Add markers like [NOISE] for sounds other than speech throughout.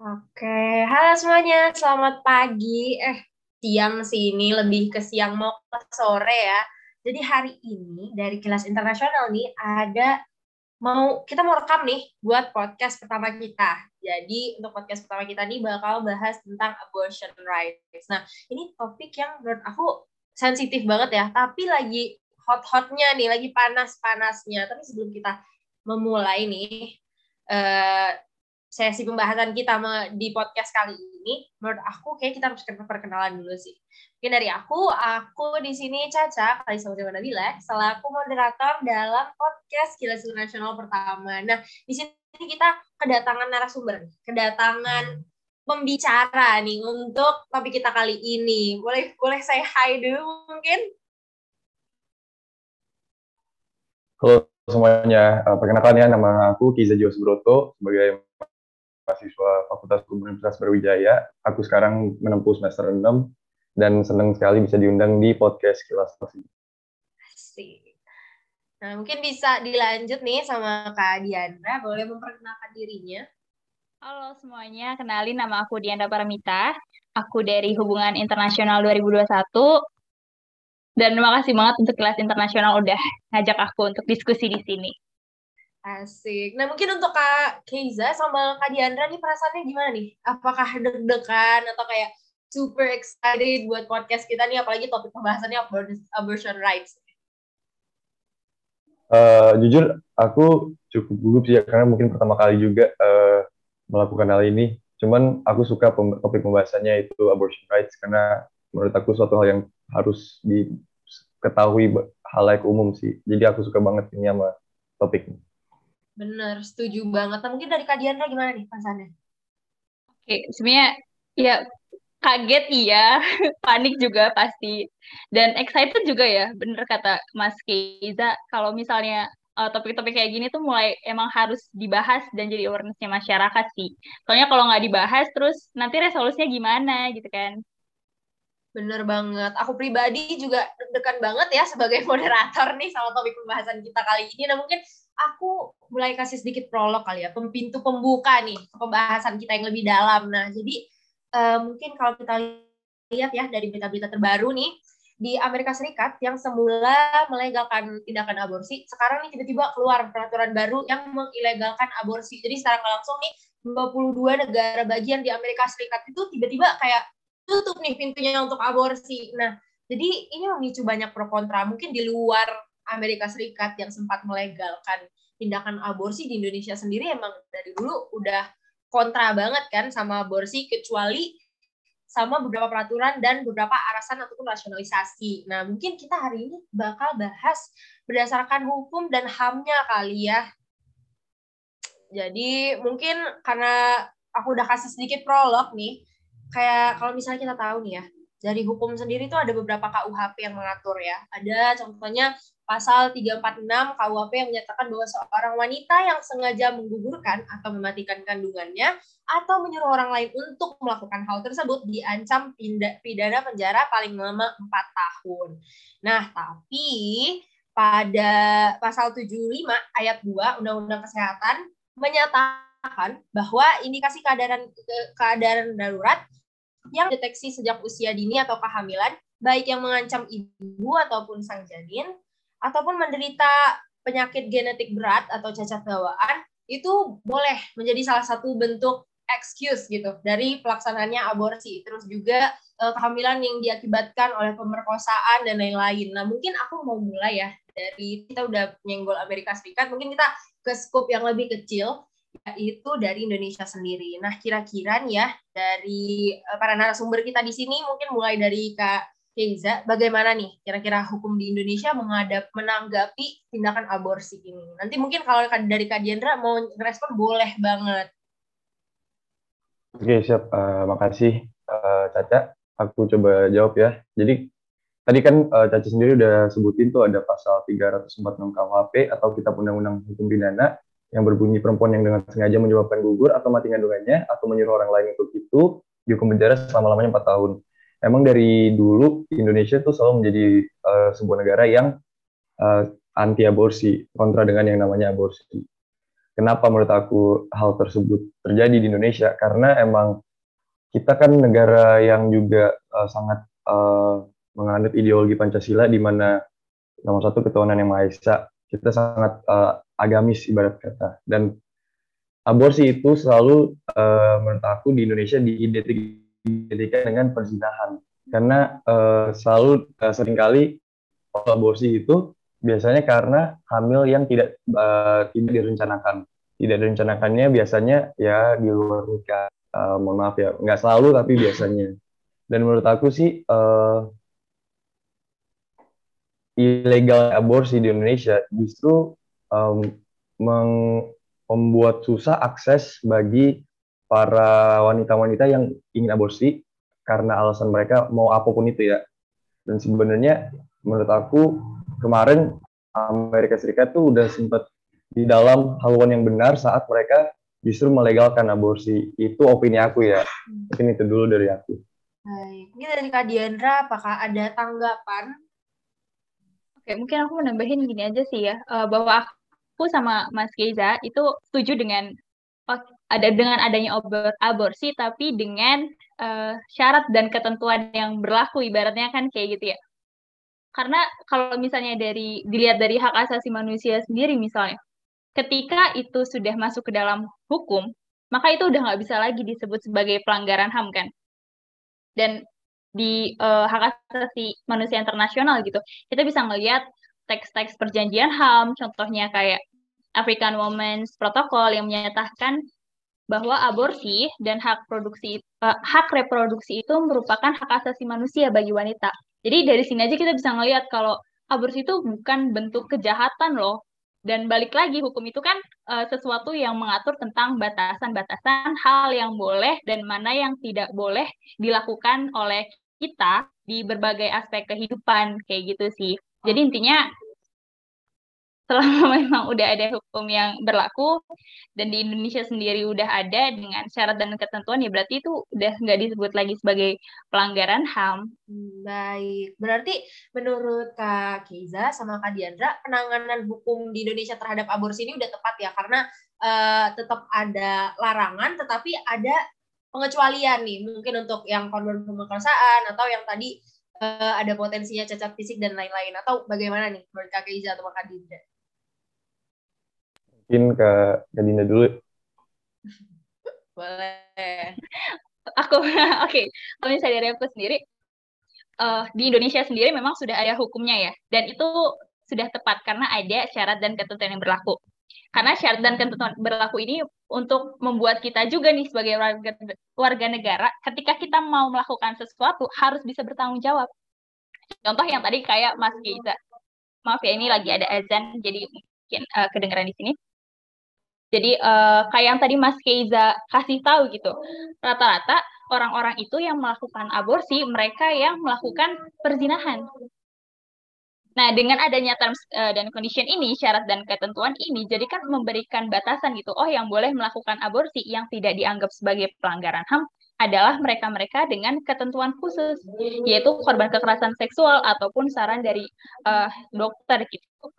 Oke, halo semuanya, selamat pagi. Eh, siang sih ini, lebih ke siang mau ke sore ya. Jadi hari ini dari kelas internasional nih ada mau kita mau rekam nih buat podcast pertama kita. Jadi untuk podcast pertama kita nih bakal bahas tentang abortion rights. Nah, ini topik yang menurut aku sensitif banget ya, tapi lagi hot-hotnya nih, lagi panas-panasnya. Tapi sebelum kita memulai nih, uh, sesi pembahasan kita di podcast kali ini, menurut aku kayak kita harus perkenalan dulu sih. Mungkin dari aku, aku di sini Caca, kali Jawa Nabila, selaku moderator dalam podcast Kilas Nasional pertama. Nah, di sini kita kedatangan narasumber, kedatangan pembicara nih untuk topik kita kali ini. Boleh boleh saya hi dulu mungkin? Halo semuanya, eh, perkenalkan ya nama aku Kiza Jos Broto sebagai mahasiswa Fakultas Hukum Universitas Brawijaya. Aku sekarang menempuh semester 6 dan senang sekali bisa diundang di podcast Kilas Asik. Nah, mungkin bisa dilanjut nih sama Kak Diandra. Boleh memperkenalkan dirinya? Halo semuanya, kenalin nama aku Diandra Paramita. Aku dari Hubungan Internasional 2021. Dan terima kasih banget untuk kelas internasional udah ngajak aku untuk diskusi di sini. Asik. Nah mungkin untuk Kak Keiza sama Kak Diandra nih perasaannya gimana nih? Apakah deg-degan atau kayak super excited buat podcast kita nih apalagi topik pembahasannya abortion rights? Uh, jujur aku cukup gugup sih ya karena mungkin pertama kali juga uh, melakukan hal ini. Cuman aku suka pem topik pembahasannya itu abortion rights karena menurut aku suatu hal yang harus diketahui hal layak umum sih. Jadi aku suka banget ini sama topik ini. Bener, setuju banget. Nah, mungkin dari Kak Diandra gimana nih perasaannya? Oke, sebenarnya ya kaget iya, [LAUGHS] panik juga pasti. Dan excited juga ya, bener kata Mas Keiza, kalau misalnya uh, topik-topik kayak gini tuh mulai emang harus dibahas dan jadi awarenessnya masyarakat sih. Soalnya kalau nggak dibahas terus nanti resolusinya gimana gitu kan. Bener banget. Aku pribadi juga deg-degan banget ya sebagai [LAUGHS] moderator nih sama topik pembahasan kita kali ini. Nah mungkin aku mulai kasih sedikit prolog kali ya, pintu pembuka nih pembahasan kita yang lebih dalam. Nah, jadi uh, mungkin kalau kita lihat ya dari berita-berita terbaru nih, di Amerika Serikat yang semula melegalkan tindakan aborsi, sekarang nih tiba-tiba keluar peraturan baru yang mengilegalkan aborsi. Jadi secara langsung nih 22 negara bagian di Amerika Serikat itu tiba-tiba kayak tutup nih pintunya untuk aborsi. Nah, jadi ini memicu banyak pro kontra. Mungkin di luar Amerika Serikat yang sempat melegalkan tindakan aborsi di Indonesia sendiri emang dari dulu udah kontra banget kan sama aborsi kecuali sama beberapa peraturan dan beberapa arasan ataupun rasionalisasi. Nah, mungkin kita hari ini bakal bahas berdasarkan hukum dan HAM-nya kali ya. Jadi, mungkin karena aku udah kasih sedikit prolog nih, kayak kalau misalnya kita tahu nih ya, dari hukum sendiri itu ada beberapa KUHP yang mengatur ya. Ada contohnya pasal 346 KUHP yang menyatakan bahwa seorang wanita yang sengaja menggugurkan atau mematikan kandungannya atau menyuruh orang lain untuk melakukan hal tersebut diancam pidana penjara paling lama 4 tahun. Nah, tapi pada pasal 75 ayat 2 Undang-Undang Kesehatan menyatakan bahwa indikasi keadaan keadaan darurat yang deteksi sejak usia dini atau kehamilan baik yang mengancam ibu ataupun sang janin ataupun menderita penyakit genetik berat atau cacat bawaan itu boleh menjadi salah satu bentuk excuse gitu dari pelaksanaannya aborsi. Terus juga uh, kehamilan yang diakibatkan oleh pemerkosaan dan lain-lain. Nah, mungkin aku mau mulai ya dari kita udah nyenggol Amerika Serikat, mungkin kita ke scope yang lebih kecil yaitu dari Indonesia sendiri. Nah, kira-kira ya dari uh, para narasumber kita di sini mungkin mulai dari Kak Keiza, bagaimana nih kira-kira hukum di Indonesia menghadap menanggapi tindakan aborsi ini? Nanti mungkin kalau dari Kak Diandra mau respon boleh banget. Oke, siap. Uh, makasih uh, Caca. Aku coba jawab ya. Jadi tadi kan uh, Caca sendiri udah sebutin tuh ada pasal 346 KUHP atau Kitab Undang-Undang Hukum Pidana yang berbunyi perempuan yang dengan sengaja menyebabkan gugur atau mati kandungannya atau menyuruh orang lain untuk itu dihukum penjara selama-lamanya 4 tahun emang dari dulu Indonesia tuh selalu menjadi uh, sebuah negara yang uh, eh, anti aborsi kontra dengan yang namanya aborsi kenapa menurut aku hal tersebut terjadi di Indonesia? Karena emang kita kan negara yang juga uh, sangat uh, menganut ideologi Pancasila di mana nomor satu ketuhanan yang Maha Esa. Kita sangat uh, agamis ibarat kata. Dan aborsi itu selalu uh, menurut aku di Indonesia diidentikan dengan perzinahan. Karena uh, selalu uh, sering kali aborsi itu biasanya karena hamil yang tidak uh, tidak direncanakan. Tidak direncanakannya biasanya ya di luar nikah. Uh, mohon maaf ya, nggak selalu tapi biasanya. Dan menurut aku sih uh, ilegal aborsi di Indonesia justru um, membuat susah akses bagi para wanita-wanita yang ingin aborsi karena alasan mereka mau apa pun itu ya. Dan sebenarnya menurut aku kemarin Amerika Serikat tuh udah sempat di dalam haluan yang benar saat mereka justru melegalkan aborsi. Itu opini aku ya. Mungkin itu dulu dari aku. Baik. Ini dari Kak Diandra, apakah ada tanggapan Oke, mungkin aku mau nambahin gini aja sih ya, uh, bahwa aku sama Mas Keiza itu setuju dengan ada dengan adanya abor aborsi, tapi dengan uh, syarat dan ketentuan yang berlaku, ibaratnya kan kayak gitu ya. Karena kalau misalnya dari dilihat dari hak asasi manusia sendiri misalnya, ketika itu sudah masuk ke dalam hukum, maka itu udah nggak bisa lagi disebut sebagai pelanggaran HAM kan. Dan di uh, hak asasi manusia internasional gitu. Kita bisa ngelihat teks-teks perjanjian HAM, contohnya kayak African Women's Protocol yang menyatakan bahwa aborsi dan hak produksi uh, hak reproduksi itu merupakan hak asasi manusia bagi wanita. Jadi dari sini aja kita bisa ngelihat kalau aborsi itu bukan bentuk kejahatan loh, dan balik lagi hukum itu kan uh, sesuatu yang mengatur tentang batasan-batasan hal yang boleh dan mana yang tidak boleh dilakukan oleh kita di berbagai aspek kehidupan kayak gitu sih. Jadi intinya selama [LAUGHS] memang udah ada hukum yang berlaku dan di Indonesia sendiri udah ada dengan syarat dan ketentuan ya berarti itu udah nggak disebut lagi sebagai pelanggaran HAM. Baik, berarti menurut Kak Kiza sama Kak Diandra penanganan hukum di Indonesia terhadap aborsi ini udah tepat ya karena uh, tetap ada larangan tetapi ada pengecualian nih mungkin untuk yang korban pemeriksaan atau yang tadi uh, ada potensinya cacat fisik dan lain-lain atau bagaimana nih menurut Kak Iza atau Kak Dinda? Mungkin ke Kak Dinda dulu. Boleh. Aku [LAUGHS] oke. Okay. Kalau misalnya dari aku sendiri uh, di Indonesia sendiri memang sudah ada hukumnya ya dan itu sudah tepat karena ada syarat dan ketentuan yang berlaku. Karena syarat dan ketentuan berlaku ini untuk membuat kita juga nih sebagai warga, warga negara, ketika kita mau melakukan sesuatu harus bisa bertanggung jawab. Contoh yang tadi kayak Mas Giza. Maaf ya ini lagi ada azan jadi mungkin uh, kedengaran di sini. Jadi uh, kayak yang tadi Mas Keiza kasih tahu gitu, rata-rata orang-orang itu yang melakukan aborsi mereka yang melakukan perzinahan. Nah, dengan adanya terms uh, dan condition ini, syarat dan ketentuan ini, jadi kan memberikan batasan gitu. Oh, yang boleh melakukan aborsi yang tidak dianggap sebagai pelanggaran HAM adalah mereka-mereka dengan ketentuan khusus, yaitu korban kekerasan seksual ataupun saran dari uh, dokter gitu.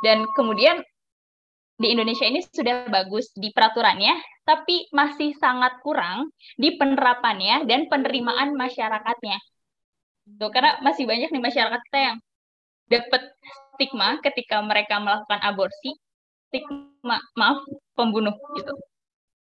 Dan kemudian di Indonesia ini sudah bagus di peraturannya, tapi masih sangat kurang di penerapannya dan penerimaan masyarakatnya. Tuh, karena masih banyak nih masyarakat kita yang dapat stigma ketika mereka melakukan aborsi, stigma maaf pembunuh gitu.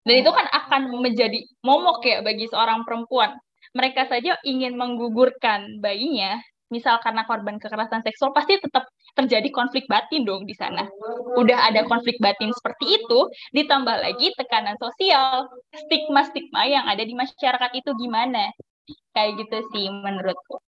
Dan itu kan akan menjadi momok ya bagi seorang perempuan. Mereka saja ingin menggugurkan bayinya, misal karena korban kekerasan seksual, pasti tetap terjadi konflik batin dong di sana. Udah ada konflik batin seperti itu, ditambah lagi tekanan sosial, stigma-stigma yang ada di masyarakat itu gimana? Kayak gitu sih menurutku.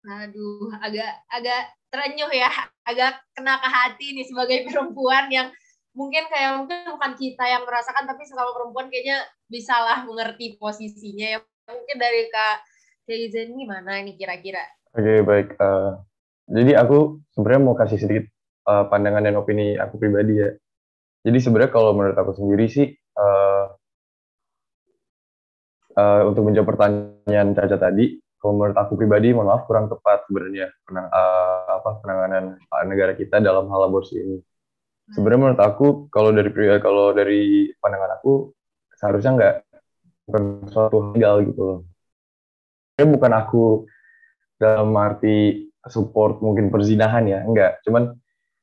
Aduh, agak agak terenyuh ya, agak kena ke hati nih sebagai [LAUGHS] perempuan yang mungkin kayak mungkin bukan kita yang merasakan tapi sesama perempuan kayaknya bisalah mengerti posisinya ya. Mungkin dari Kak Keizen gimana ini kira-kira? Oke, okay, baik. Uh, jadi aku sebenarnya mau kasih sedikit uh, pandangan dan opini aku pribadi ya. Jadi sebenarnya kalau menurut aku sendiri sih uh, uh, untuk menjawab pertanyaan Caca tadi, kalau menurut aku pribadi, mohon maaf kurang tepat sebenarnya penang, uh, apa, penanganan negara kita dalam hal aborsi ini. sebenarnya menurut aku kalau dari kalau dari pandangan aku seharusnya nggak bukan suatu hal gitu loh. bukan aku dalam arti support mungkin perzinahan ya, enggak. Cuman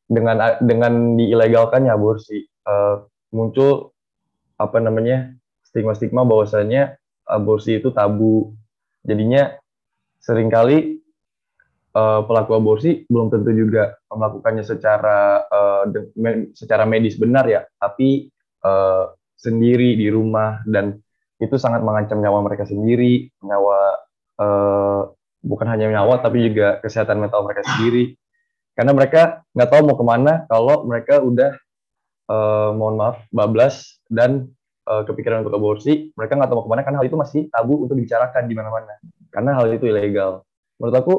dengan dengan diilegalkannya aborsi uh, muncul apa namanya stigma-stigma bahwasanya aborsi itu tabu. Jadinya sering kali uh, pelaku aborsi belum tentu juga melakukannya secara uh, me secara medis benar ya, tapi uh, sendiri di rumah dan itu sangat mengancam nyawa mereka sendiri, nyawa bukan hanya nyawa tapi juga kesehatan mental mereka sendiri. Karena mereka nggak tahu mau ke mana kalau mereka udah uh, mohon maaf bablas dan uh, kepikiran untuk aborsi, mereka nggak tahu mau ke mana karena hal itu masih tabu untuk dibicarakan di mana-mana. Karena hal itu ilegal. Menurut aku,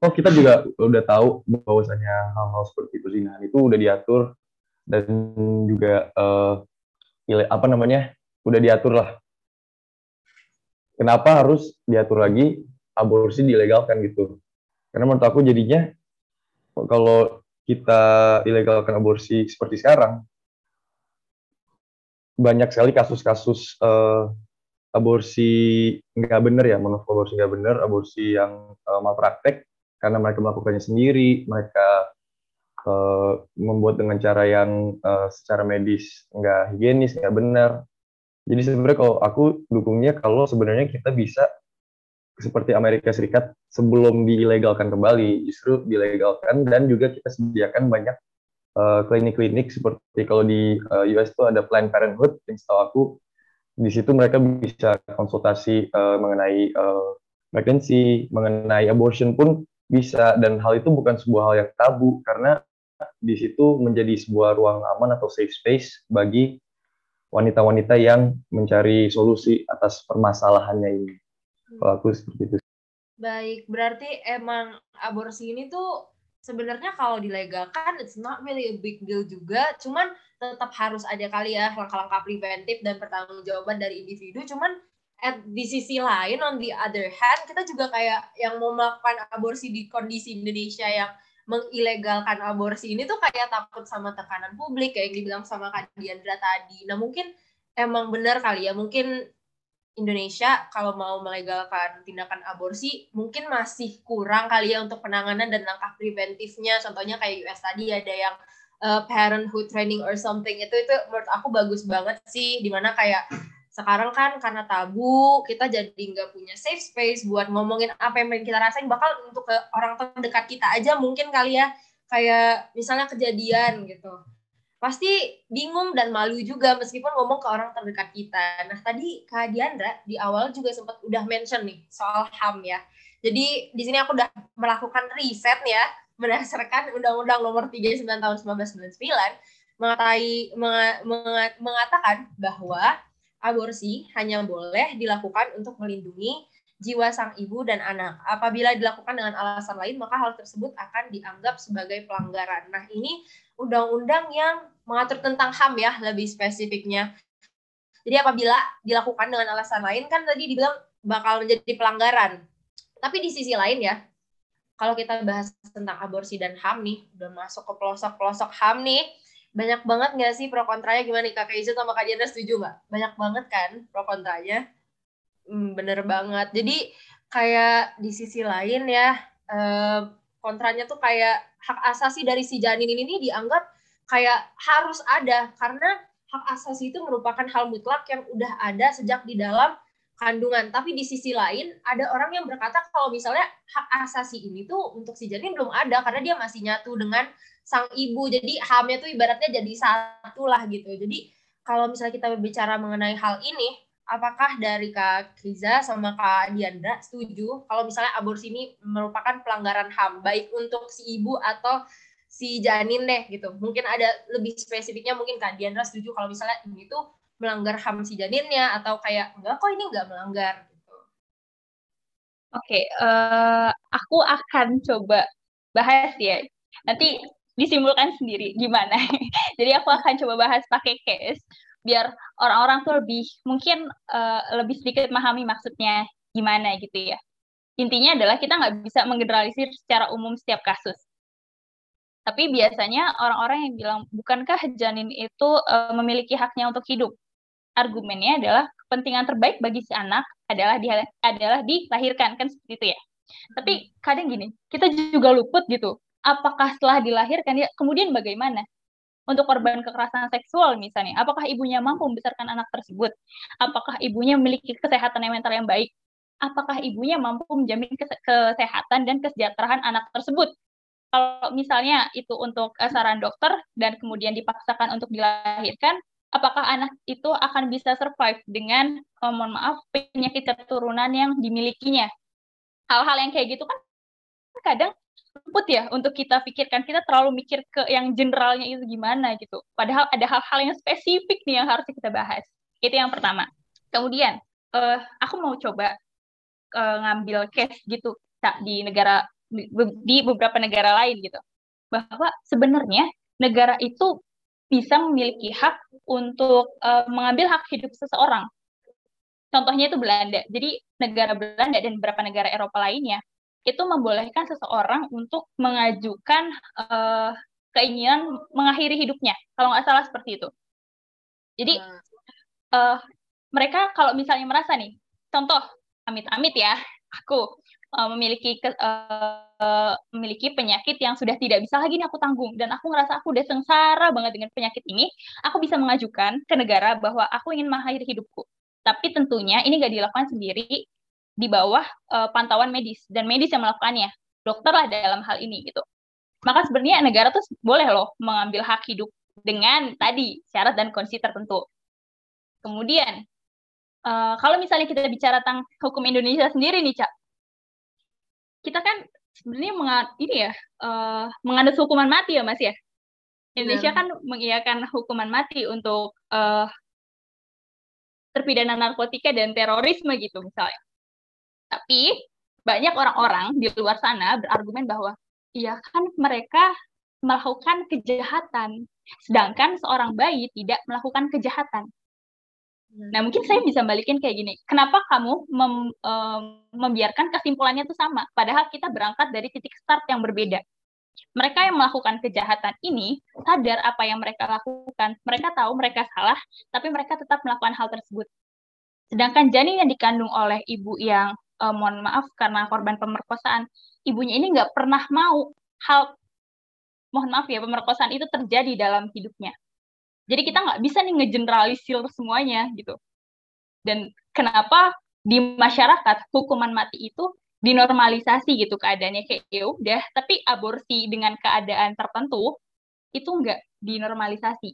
oh kita juga udah tahu bahwasanya hal-hal seperti perzinahan itu udah diatur dan juga uh, apa namanya udah diatur lah kenapa harus diatur lagi aborsi dilegalkan gitu. Karena menurut aku jadinya kalau kita ilegalkan aborsi seperti sekarang banyak sekali kasus-kasus uh, aborsi nggak benar ya, menurut aborsi nggak benar, aborsi yang uh, malpraktek karena mereka melakukannya sendiri, mereka uh, membuat dengan cara yang uh, secara medis nggak higienis, nggak benar, jadi sebenarnya kalau aku dukungnya kalau sebenarnya kita bisa seperti Amerika Serikat sebelum diilegalkan kembali, justru dilegalkan dan juga kita sediakan banyak eh, klinik-klinik uh, seperti kalau di uh, US itu ada Planned Parenthood, yang setahu aku di situ mereka bisa konsultasi uh, mengenai uh, pregnancy, mengenai abortion pun bisa dan hal itu bukan sebuah hal yang tabu karena di situ menjadi sebuah ruang aman atau safe space bagi wanita-wanita yang mencari solusi atas permasalahannya ini. Kalau aku seperti itu. Baik, berarti emang aborsi ini tuh sebenarnya kalau dilegalkan it's not really a big deal juga, cuman tetap harus ada kali ya langkah-langkah preventif dan pertanggungjawaban dari individu, cuman at di sisi lain on the other hand kita juga kayak yang mau melakukan aborsi di kondisi Indonesia yang mengilegalkan aborsi ini tuh kayak takut sama tekanan publik kayak yang dibilang sama Kak Diandra tadi. Nah mungkin emang benar kali ya mungkin Indonesia kalau mau melegalkan tindakan aborsi mungkin masih kurang kali ya untuk penanganan dan langkah preventifnya. Contohnya kayak US tadi ada yang uh, parenthood training or something. Itu itu menurut aku bagus banget sih. Di mana kayak sekarang kan karena tabu kita jadi nggak punya safe space buat ngomongin apa yang pengen kita rasain. Bakal untuk ke orang terdekat kita aja mungkin kali ya. Kayak misalnya kejadian gitu pasti bingung dan malu juga meskipun ngomong ke orang terdekat kita. Nah tadi Kak Diandra di awal juga sempat udah mention nih soal HAM ya. Jadi di sini aku udah melakukan riset ya berdasarkan Undang-Undang Nomor 39 Tahun 1999 mengatai, mengatakan bahwa aborsi hanya boleh dilakukan untuk melindungi jiwa sang ibu dan anak. Apabila dilakukan dengan alasan lain, maka hal tersebut akan dianggap sebagai pelanggaran. Nah, ini undang-undang yang mengatur tentang HAM ya, lebih spesifiknya. Jadi apabila dilakukan dengan alasan lain, kan tadi dibilang bakal menjadi pelanggaran. Tapi di sisi lain ya, kalau kita bahas tentang aborsi dan HAM nih, udah masuk ke pelosok-pelosok HAM nih, banyak banget nggak sih pro kontranya gimana nih Kak Izu sama Kak Diana setuju nggak? Banyak banget kan pro kontranya? Hmm, bener banget. Jadi kayak di sisi lain ya eh, kontranya tuh kayak hak asasi dari si janin ini dianggap kayak harus ada karena hak asasi itu merupakan hal mutlak yang udah ada sejak di dalam kandungan. Tapi di sisi lain ada orang yang berkata kalau misalnya hak asasi ini tuh untuk si janin belum ada karena dia masih nyatu dengan sang ibu. Jadi hamnya tuh ibaratnya jadi satu lah gitu. Jadi kalau misalnya kita berbicara mengenai hal ini, apakah dari Kak Kriza sama Kak Diandra setuju kalau misalnya aborsi ini merupakan pelanggaran HAM baik untuk si ibu atau si janin deh gitu. Mungkin ada lebih spesifiknya mungkin Kak Diandra setuju kalau misalnya ini tuh melanggar HAM si janinnya atau kayak enggak kok ini enggak melanggar gitu. Oke, okay, uh, eh, aku akan coba bahas ya. Nanti disimpulkan sendiri gimana. [LAUGHS] Jadi aku akan coba bahas pakai case biar orang-orang tuh lebih mungkin uh, lebih sedikit memahami maksudnya gimana gitu ya. Intinya adalah kita nggak bisa menggeneralisir secara umum setiap kasus. Tapi biasanya orang-orang yang bilang, bukankah janin itu uh, memiliki haknya untuk hidup? Argumennya adalah kepentingan terbaik bagi si anak adalah di, adalah dilahirkan kan seperti itu ya. Tapi kadang gini, kita juga luput gitu. Apakah setelah dilahirkan ya kemudian bagaimana? Untuk korban kekerasan seksual misalnya, apakah ibunya mampu membesarkan anak tersebut? Apakah ibunya memiliki kesehatan mental yang baik? Apakah ibunya mampu menjamin kesehatan dan kesejahteraan anak tersebut? kalau misalnya itu untuk uh, saran dokter dan kemudian dipaksakan untuk dilahirkan, apakah anak itu akan bisa survive dengan, uh, mohon maaf, penyakit keturunan yang dimilikinya? Hal-hal yang kayak gitu kan kadang luput ya untuk kita pikirkan. Kita terlalu mikir ke yang generalnya itu gimana gitu. Padahal ada hal-hal yang spesifik nih yang harus kita bahas. Itu yang pertama. Kemudian, uh, aku mau coba uh, ngambil case gitu di negara di beberapa negara lain gitu bahwa sebenarnya negara itu bisa memiliki hak untuk uh, mengambil hak hidup seseorang. Contohnya itu Belanda. Jadi negara Belanda dan beberapa negara Eropa lainnya itu membolehkan seseorang untuk mengajukan uh, keinginan mengakhiri hidupnya. Kalau nggak salah seperti itu. Jadi uh, mereka kalau misalnya merasa nih, contoh amit-amit ya, aku uh, memiliki ke, uh, memiliki penyakit yang sudah tidak bisa lagi nih aku tanggung dan aku ngerasa aku udah sengsara banget dengan penyakit ini, aku bisa mengajukan ke negara bahwa aku ingin mengakhiri hidupku. Tapi tentunya ini gak dilakukan sendiri di bawah uh, pantauan medis dan medis yang melakukannya. Dokter lah dalam hal ini gitu. Maka sebenarnya negara tuh boleh loh mengambil hak hidup dengan tadi syarat dan kondisi tertentu. Kemudian uh, kalau misalnya kita bicara tentang hukum Indonesia sendiri nih, Cak, kita kan sebenarnya mengat ini ya uh, mengandung hukuman mati ya Mas ya. Indonesia yeah. kan mengiyakan hukuman mati untuk uh, terpidana narkotika dan terorisme gitu misalnya. Tapi banyak orang-orang di luar sana berargumen bahwa iya kan mereka melakukan kejahatan, sedangkan seorang bayi tidak melakukan kejahatan. Nah, mungkin saya bisa balikin kayak gini. Kenapa kamu mem, um, membiarkan kesimpulannya itu sama? Padahal kita berangkat dari titik start yang berbeda. Mereka yang melakukan kejahatan ini sadar apa yang mereka lakukan. Mereka tahu mereka salah, tapi mereka tetap melakukan hal tersebut. Sedangkan janin yang dikandung oleh ibu yang, uh, mohon maaf karena korban pemerkosaan, ibunya ini nggak pernah mau hal, mohon maaf ya, pemerkosaan itu terjadi dalam hidupnya jadi kita nggak bisa nih ngegeneralisir semuanya gitu. Dan kenapa di masyarakat hukuman mati itu dinormalisasi gitu keadaannya kayak ya udah, tapi aborsi dengan keadaan tertentu itu nggak dinormalisasi.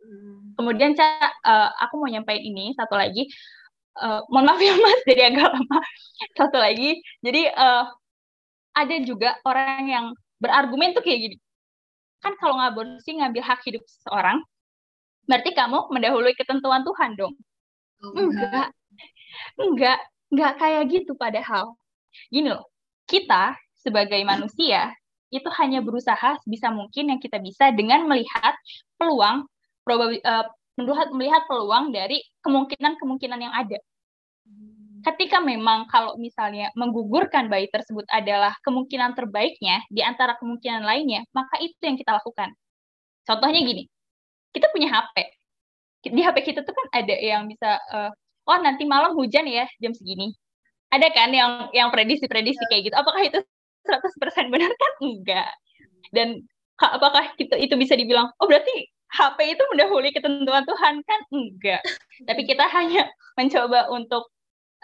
Hmm. Kemudian Ca, uh, aku mau nyampaikan ini satu lagi. Uh, mohon maaf ya Mas, jadi agak lama. Satu lagi, jadi uh, ada juga orang yang berargumen tuh kayak gini kan kalau ngaborsi ngambil hak hidup seseorang, berarti kamu mendahului ketentuan Tuhan dong. Oh, enggak. Enggak, enggak kayak gitu padahal. Gini loh, kita sebagai manusia itu hanya berusaha sebisa mungkin yang kita bisa dengan melihat peluang uh, melihat melihat peluang dari kemungkinan-kemungkinan yang ada ketika memang kalau misalnya menggugurkan bayi tersebut adalah kemungkinan terbaiknya di antara kemungkinan lainnya, maka itu yang kita lakukan. Contohnya gini, kita punya HP. Di HP kita tuh kan ada yang bisa, uh, oh nanti malam hujan ya jam segini. Ada kan yang yang prediksi-prediksi kayak gitu. Apakah itu 100% benar kan? Enggak. Dan apakah itu, itu bisa dibilang, oh berarti HP itu mendahului ketentuan Tuhan kan? Enggak. Tapi kita [LAUGHS] hanya mencoba untuk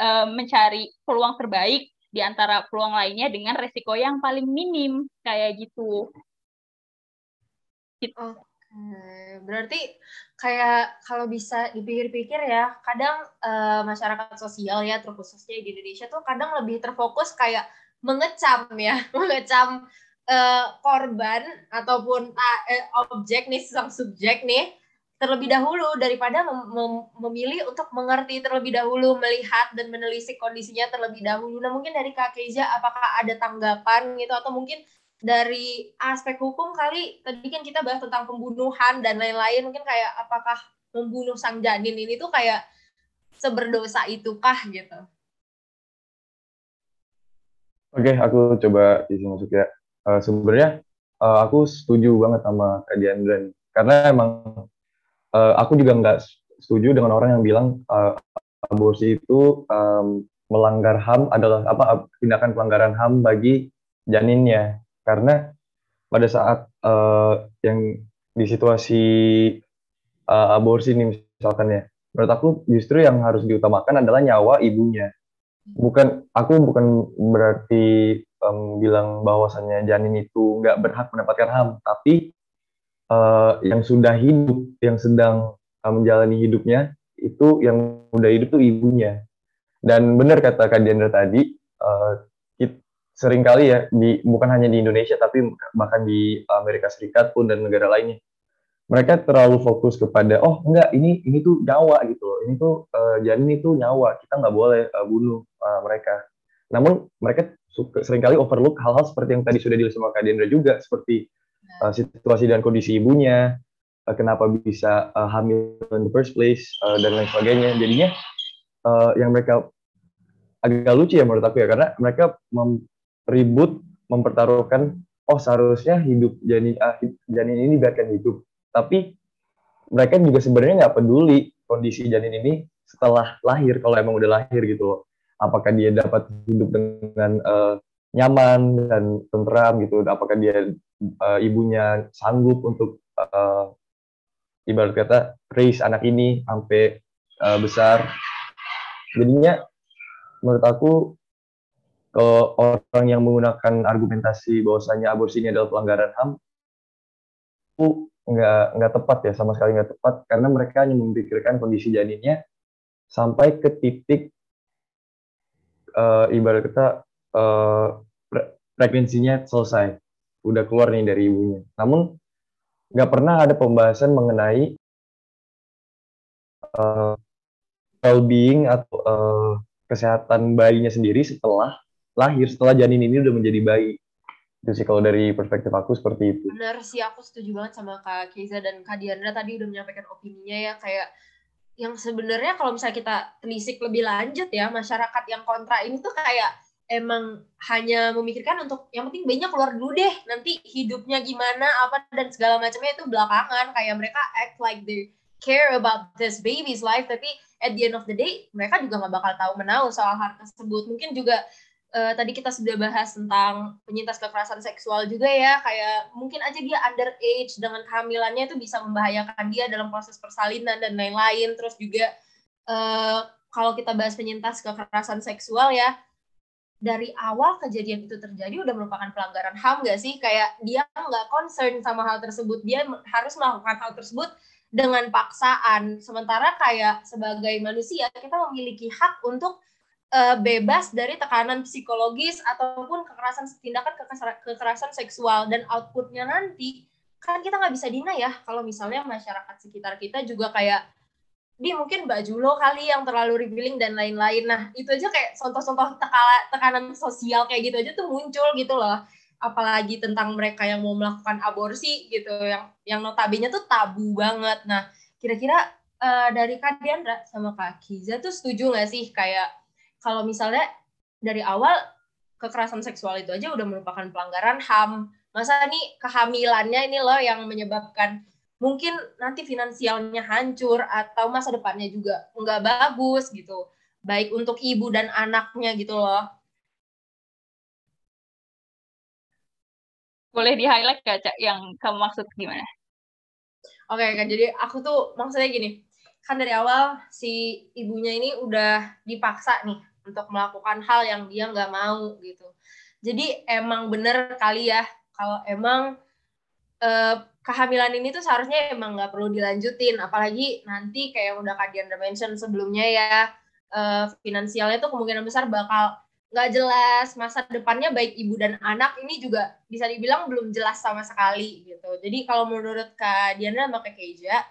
uh, mencari peluang terbaik di antara peluang lainnya dengan resiko yang paling minim kayak gitu. gitu. Oke, berarti kayak kalau bisa dipikir-pikir ya, kadang uh, masyarakat sosial ya, terkhususnya di Indonesia tuh kadang lebih terfokus kayak mengecam ya, [LAUGHS] mengecam uh, korban ataupun uh, objek nih, sang subjek nih terlebih dahulu daripada mem mem memilih untuk mengerti terlebih dahulu, melihat dan menelisik kondisinya terlebih dahulu. Nah, mungkin dari Kak Keiza apakah ada tanggapan gitu atau mungkin dari aspek hukum kali tadi kan kita bahas tentang pembunuhan dan lain-lain mungkin kayak apakah membunuh sang janin ini tuh kayak seberdosa itukah gitu. Oke, aku coba isi masuk ya. Uh, sebenarnya uh, aku setuju banget sama Kak Diandra karena emang uh, aku juga nggak setuju dengan orang yang bilang uh, aborsi itu um, melanggar HAM adalah apa tindakan pelanggaran HAM bagi janinnya. Karena pada saat uh, yang di situasi uh, aborsi ini misalkan ya menurut aku justru yang harus diutamakan adalah nyawa ibunya bukan aku bukan berarti um, bilang bahwasannya janin itu nggak berhak mendapatkan HAM tapi uh, yang sudah hidup yang sedang uh, menjalani hidupnya itu yang udah hidup tuh ibunya. Dan benar kata Kak Diandra tadi uh, sering kali ya di bukan hanya di Indonesia tapi bahkan di Amerika Serikat pun dan negara lainnya mereka terlalu fokus kepada oh enggak ini ini tuh nyawa gitu loh. Ini tuh uh, janin itu nyawa kita nggak boleh uh, bunuh uh, mereka. Namun mereka suka, sering kali overlook hal-hal seperti yang tadi sudah dilihat sama Kak Dendra juga seperti uh, situasi dan kondisi ibunya uh, kenapa bisa uh, hamil in the first place uh, dan lain sebagainya. Jadinya uh, yang mereka agak lucu ya menurut aku ya karena mereka mem ribut mempertaruhkan oh seharusnya hidup janin ah, janin ini biarkan hidup tapi mereka juga sebenarnya nggak peduli kondisi janin ini setelah lahir kalau emang udah lahir gitu loh. Apakah dia dapat hidup dengan uh, nyaman dan tentram gitu apakah dia uh, ibunya sanggup untuk uh, ibarat kata raise anak ini sampai uh, besar. Jadinya menurut aku kalau orang yang menggunakan argumentasi bahwasanya aborsi ini adalah pelanggaran HAM itu nggak nggak tepat ya sama sekali nggak tepat karena mereka hanya memikirkan kondisi janinnya sampai ke titik uh, ibarat kita uh, pre pregnancy-nya selesai udah keluar nih dari ibunya. Namun nggak pernah ada pembahasan mengenai uh, well-being atau uh, kesehatan bayinya sendiri setelah lahir setelah janin ini udah menjadi bayi itu sih kalau dari perspektif aku seperti itu. Benar sih, aku setuju banget sama Kak Keiza dan Kak Diandra tadi udah menyampaikan opininya ya, kayak yang sebenarnya kalau misalnya kita telisik lebih lanjut ya, masyarakat yang kontra ini tuh kayak emang hanya memikirkan untuk yang penting bayinya keluar dulu deh, nanti hidupnya gimana, apa dan segala macamnya itu belakangan, kayak mereka act like they care about this baby's life, tapi at the end of the day mereka juga nggak bakal tahu menahu soal hal tersebut. Mungkin juga uh, tadi kita sudah bahas tentang penyintas kekerasan seksual juga ya, kayak mungkin aja dia underage dengan kehamilannya itu bisa membahayakan dia dalam proses persalinan dan lain-lain. Terus juga uh, kalau kita bahas penyintas kekerasan seksual ya, dari awal kejadian itu terjadi udah merupakan pelanggaran HAM gak sih? Kayak dia nggak concern sama hal tersebut, dia harus melakukan hal tersebut dengan paksaan. Sementara kayak sebagai manusia kita memiliki hak untuk uh, bebas dari tekanan psikologis ataupun kekerasan tindakan kekerasan seksual dan outputnya nanti kan kita nggak bisa dina ya kalau misalnya masyarakat sekitar kita juga kayak di mungkin Mbak Julo kali yang terlalu revealing dan lain-lain. Nah, itu aja kayak contoh-contoh tekanan sosial kayak gitu aja tuh muncul gitu loh. Apalagi tentang mereka yang mau melakukan aborsi gitu, yang yang notabene tuh tabu banget. Nah, kira-kira uh, dari Kak Diandra sama Kak Kiza tuh setuju nggak sih kayak kalau misalnya dari awal kekerasan seksual itu aja udah merupakan pelanggaran HAM. Masa nih kehamilannya ini loh yang menyebabkan mungkin nanti finansialnya hancur atau masa depannya juga nggak bagus gitu. Baik untuk ibu dan anaknya gitu loh. Boleh di-highlight gak, Cak, yang kamu maksud gimana? Oke, okay, kan jadi aku tuh maksudnya gini, kan dari awal si ibunya ini udah dipaksa nih untuk melakukan hal yang dia nggak mau gitu. Jadi emang bener kali ya kalau emang eh, kehamilan ini tuh seharusnya emang nggak perlu dilanjutin, apalagi nanti kayak yang udah Kak Diandra mention sebelumnya ya eh, finansialnya tuh kemungkinan besar bakal nggak jelas masa depannya baik ibu dan anak ini juga bisa dibilang belum jelas sama sekali gitu. Jadi kalau menurut Kak Diandra sama Kak Keja,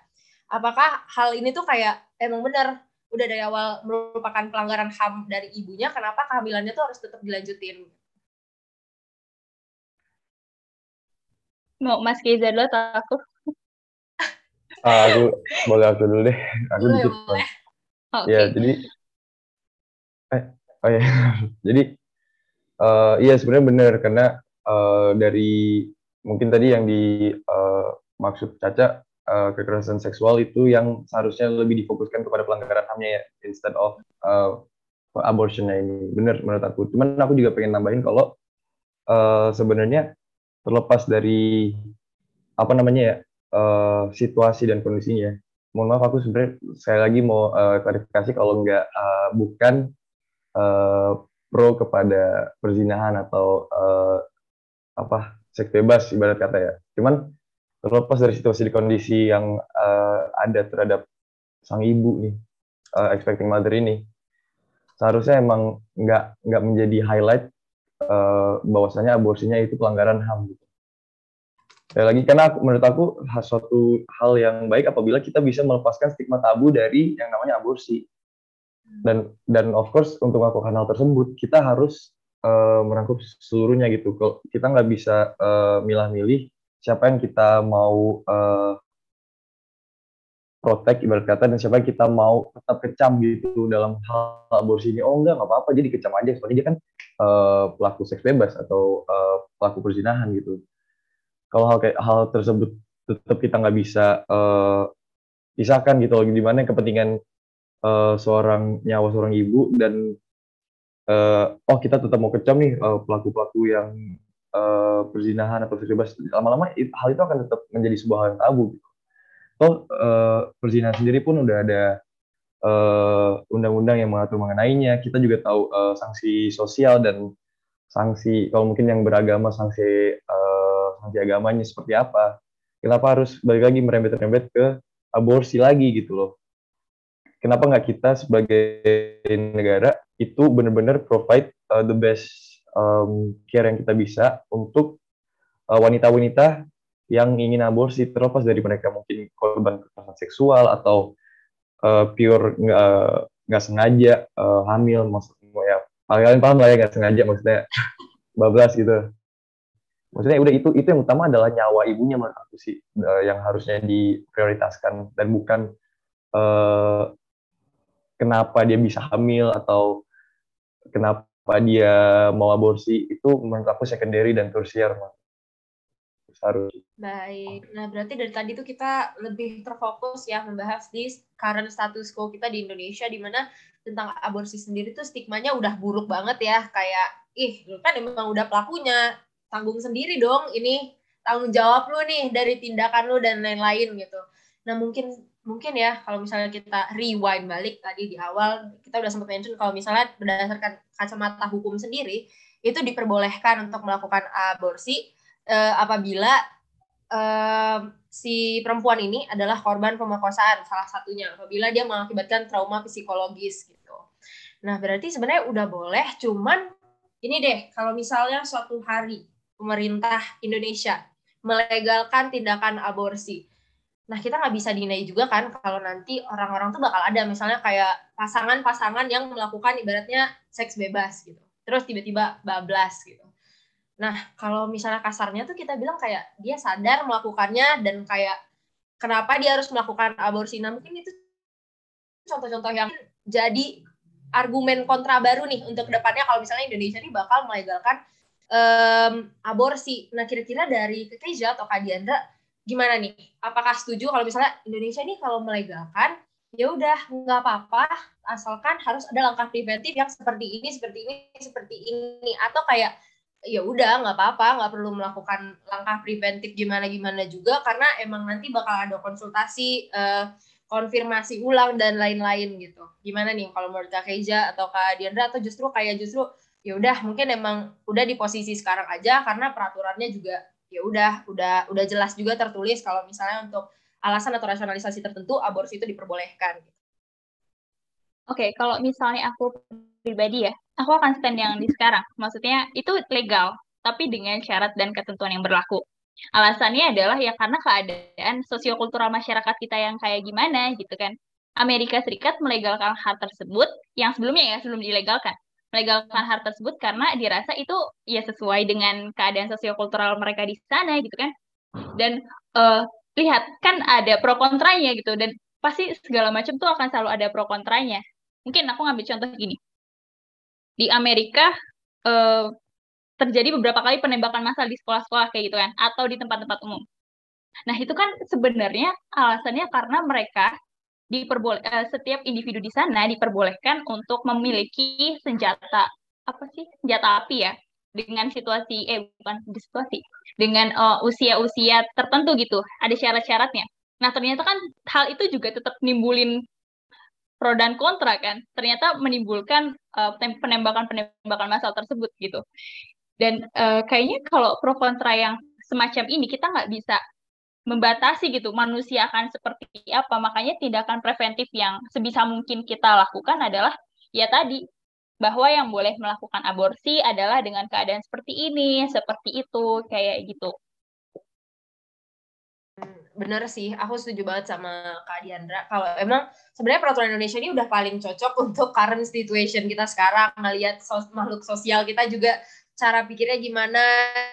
apakah hal ini tuh kayak emang benar udah dari awal merupakan pelanggaran HAM dari ibunya, kenapa kehamilannya tuh harus tetap dilanjutin? Mau Mas Keiza dulu atau aku? Ah, aku boleh aku dulu deh. Aku boleh, dikit. Boleh. Okay. Ya, jadi eh oh ya. [LAUGHS] jadi uh, iya sebenarnya benar karena uh, dari mungkin tadi yang di uh, maksud Caca uh, kekerasan seksual itu yang seharusnya lebih difokuskan kepada pelanggaran hamnya ya instead of uh, abortionnya ini. Benar menurut aku. Cuman aku juga pengen nambahin kalau uh, sebenarnya terlepas dari apa namanya ya uh, situasi dan kondisinya mohon maaf aku sebenarnya sekali lagi mau uh, klarifikasi kalau nggak uh, bukan uh, pro kepada perzinahan atau uh, apa seks bebas ibarat kata ya. Cuman terlepas dari situasi di kondisi yang uh, ada terhadap sang ibu nih uh, expecting mother ini seharusnya emang nggak nggak menjadi highlight uh, bahwasanya aborsinya itu pelanggaran ham gitu. Ya lagi karena aku, menurut aku suatu hal yang baik apabila kita bisa melepaskan stigma tabu dari yang namanya aborsi. Dan dan of course untuk melakukan hal tersebut kita harus uh, merangkup seluruhnya gitu. Kalau kita nggak bisa uh, milah-milih siapa yang kita mau uh, protek ibarat kata dan siapa yang kita mau tetap kecam gitu dalam hal aborsi ini. Oh enggak nggak apa-apa. Jadi kecam aja. Soalnya dia kan uh, pelaku seks bebas atau uh, pelaku perzinahan gitu. Kalau hal kayak hal tersebut tetap kita nggak bisa uh, pisahkan gitu loh. Gimana kepentingan uh, seorang nyawa seorang ibu dan uh, oh kita tetap mau kecam nih pelaku-pelaku uh, yang uh, perzinahan atau seks bebas lama-lama hal itu akan tetap menjadi sebuah hal yang tabu gitu. Toh uh, perzinahan sendiri pun udah ada undang-undang uh, yang mengatur mengenainya. Kita juga tahu uh, sanksi sosial dan sanksi kalau mungkin yang beragama sanksi uh, sanksi agamanya seperti apa. Kenapa harus balik lagi merembet-rembet ke aborsi lagi gitu loh. Kenapa nggak kita sebagai negara itu benar-benar provide uh, the best um, care yang kita bisa untuk uh, wanita-wanita uh, yang ingin aborsi terlepas dari mereka mungkin korban kekerasan seksual atau uh, pure nggak sengaja uh, hamil maksudnya ya kalian paham lah ya nggak sengaja maksudnya [LAUGHS] bablas gitu. Maksudnya udah itu itu yang utama adalah nyawa ibunya menurut aku sih uh, yang harusnya diprioritaskan dan bukan uh, kenapa dia bisa hamil atau kenapa apa dia mau aborsi itu menurut aku secondary dan tersier harus. Baik, nah berarti dari tadi tuh kita lebih terfokus ya membahas di current status quo kita di Indonesia di mana tentang aborsi sendiri tuh stigmanya udah buruk banget ya kayak ih kan emang udah pelakunya tanggung sendiri dong ini tanggung jawab lu nih dari tindakan lu dan lain-lain gitu. Nah mungkin mungkin ya kalau misalnya kita rewind balik tadi di awal kita udah sempat mention kalau misalnya berdasarkan kacamata hukum sendiri itu diperbolehkan untuk melakukan aborsi uh, apabila uh, si perempuan ini adalah korban pemerkosaan salah satunya apabila dia mengakibatkan trauma psikologis gitu. Nah berarti sebenarnya udah boleh cuman ini deh kalau misalnya suatu hari pemerintah Indonesia melegalkan tindakan aborsi Nah, kita nggak bisa dinai juga kan kalau nanti orang-orang tuh bakal ada misalnya kayak pasangan-pasangan yang melakukan ibaratnya seks bebas gitu. Terus tiba-tiba bablas gitu. Nah, kalau misalnya kasarnya tuh kita bilang kayak dia sadar melakukannya dan kayak kenapa dia harus melakukan aborsi. Nah, mungkin itu contoh-contoh yang jadi argumen kontra baru nih untuk ke depannya kalau misalnya Indonesia ini bakal melegalkan um, aborsi. Nah, kira-kira dari Kekeja atau Kak Diandra, gimana nih? Apakah setuju kalau misalnya Indonesia ini kalau melegalkan ya udah nggak apa-apa asalkan harus ada langkah preventif yang seperti ini seperti ini seperti ini. Atau kayak ya udah nggak apa-apa nggak perlu melakukan langkah preventif gimana gimana juga karena emang nanti bakal ada konsultasi uh, konfirmasi ulang dan lain-lain gitu. Gimana nih kalau menurut Kak Keja atau Kak Diandra? Atau justru kayak justru ya udah mungkin emang udah di posisi sekarang aja karena peraturannya juga ya udah udah udah jelas juga tertulis kalau misalnya untuk alasan atau rasionalisasi tertentu aborsi itu diperbolehkan. Oke, okay, kalau misalnya aku pribadi ya, aku akan stand yang di sekarang. Maksudnya itu legal, tapi dengan syarat dan ketentuan yang berlaku. Alasannya adalah ya karena keadaan sosiokultural masyarakat kita yang kayak gimana gitu kan. Amerika Serikat melegalkan hal tersebut yang sebelumnya ya sebelum dilegalkan melegalkan hal tersebut karena dirasa itu ya sesuai dengan keadaan sosiokultural mereka di sana gitu kan. Dan uh, lihat kan ada pro kontranya gitu. Dan pasti segala macam tuh akan selalu ada pro kontranya. Mungkin aku ngambil contoh gini. Di Amerika uh, terjadi beberapa kali penembakan massal di sekolah-sekolah kayak gitu kan atau di tempat-tempat umum. Nah, itu kan sebenarnya alasannya karena mereka diperboleh uh, setiap individu di sana diperbolehkan untuk memiliki senjata apa sih? Senjata api ya dengan situasi eh bukan di situasi dengan uh, usia-usia tertentu gitu. Ada syarat-syaratnya. Nah, ternyata kan hal itu juga tetap nimbulin pro dan kontra kan. Ternyata menimbulkan uh, penembakan-penembakan massal tersebut gitu. Dan uh, kayaknya kalau pro kontra yang semacam ini kita nggak bisa membatasi gitu manusia akan seperti apa. Makanya tindakan preventif yang sebisa mungkin kita lakukan adalah ya tadi bahwa yang boleh melakukan aborsi adalah dengan keadaan seperti ini, seperti itu, kayak gitu. Bener sih, aku setuju banget sama Kak Diandra. Kalau emang sebenarnya peraturan Indonesia ini udah paling cocok untuk current situation kita sekarang, ngelihat sos makhluk sosial kita juga cara pikirnya gimana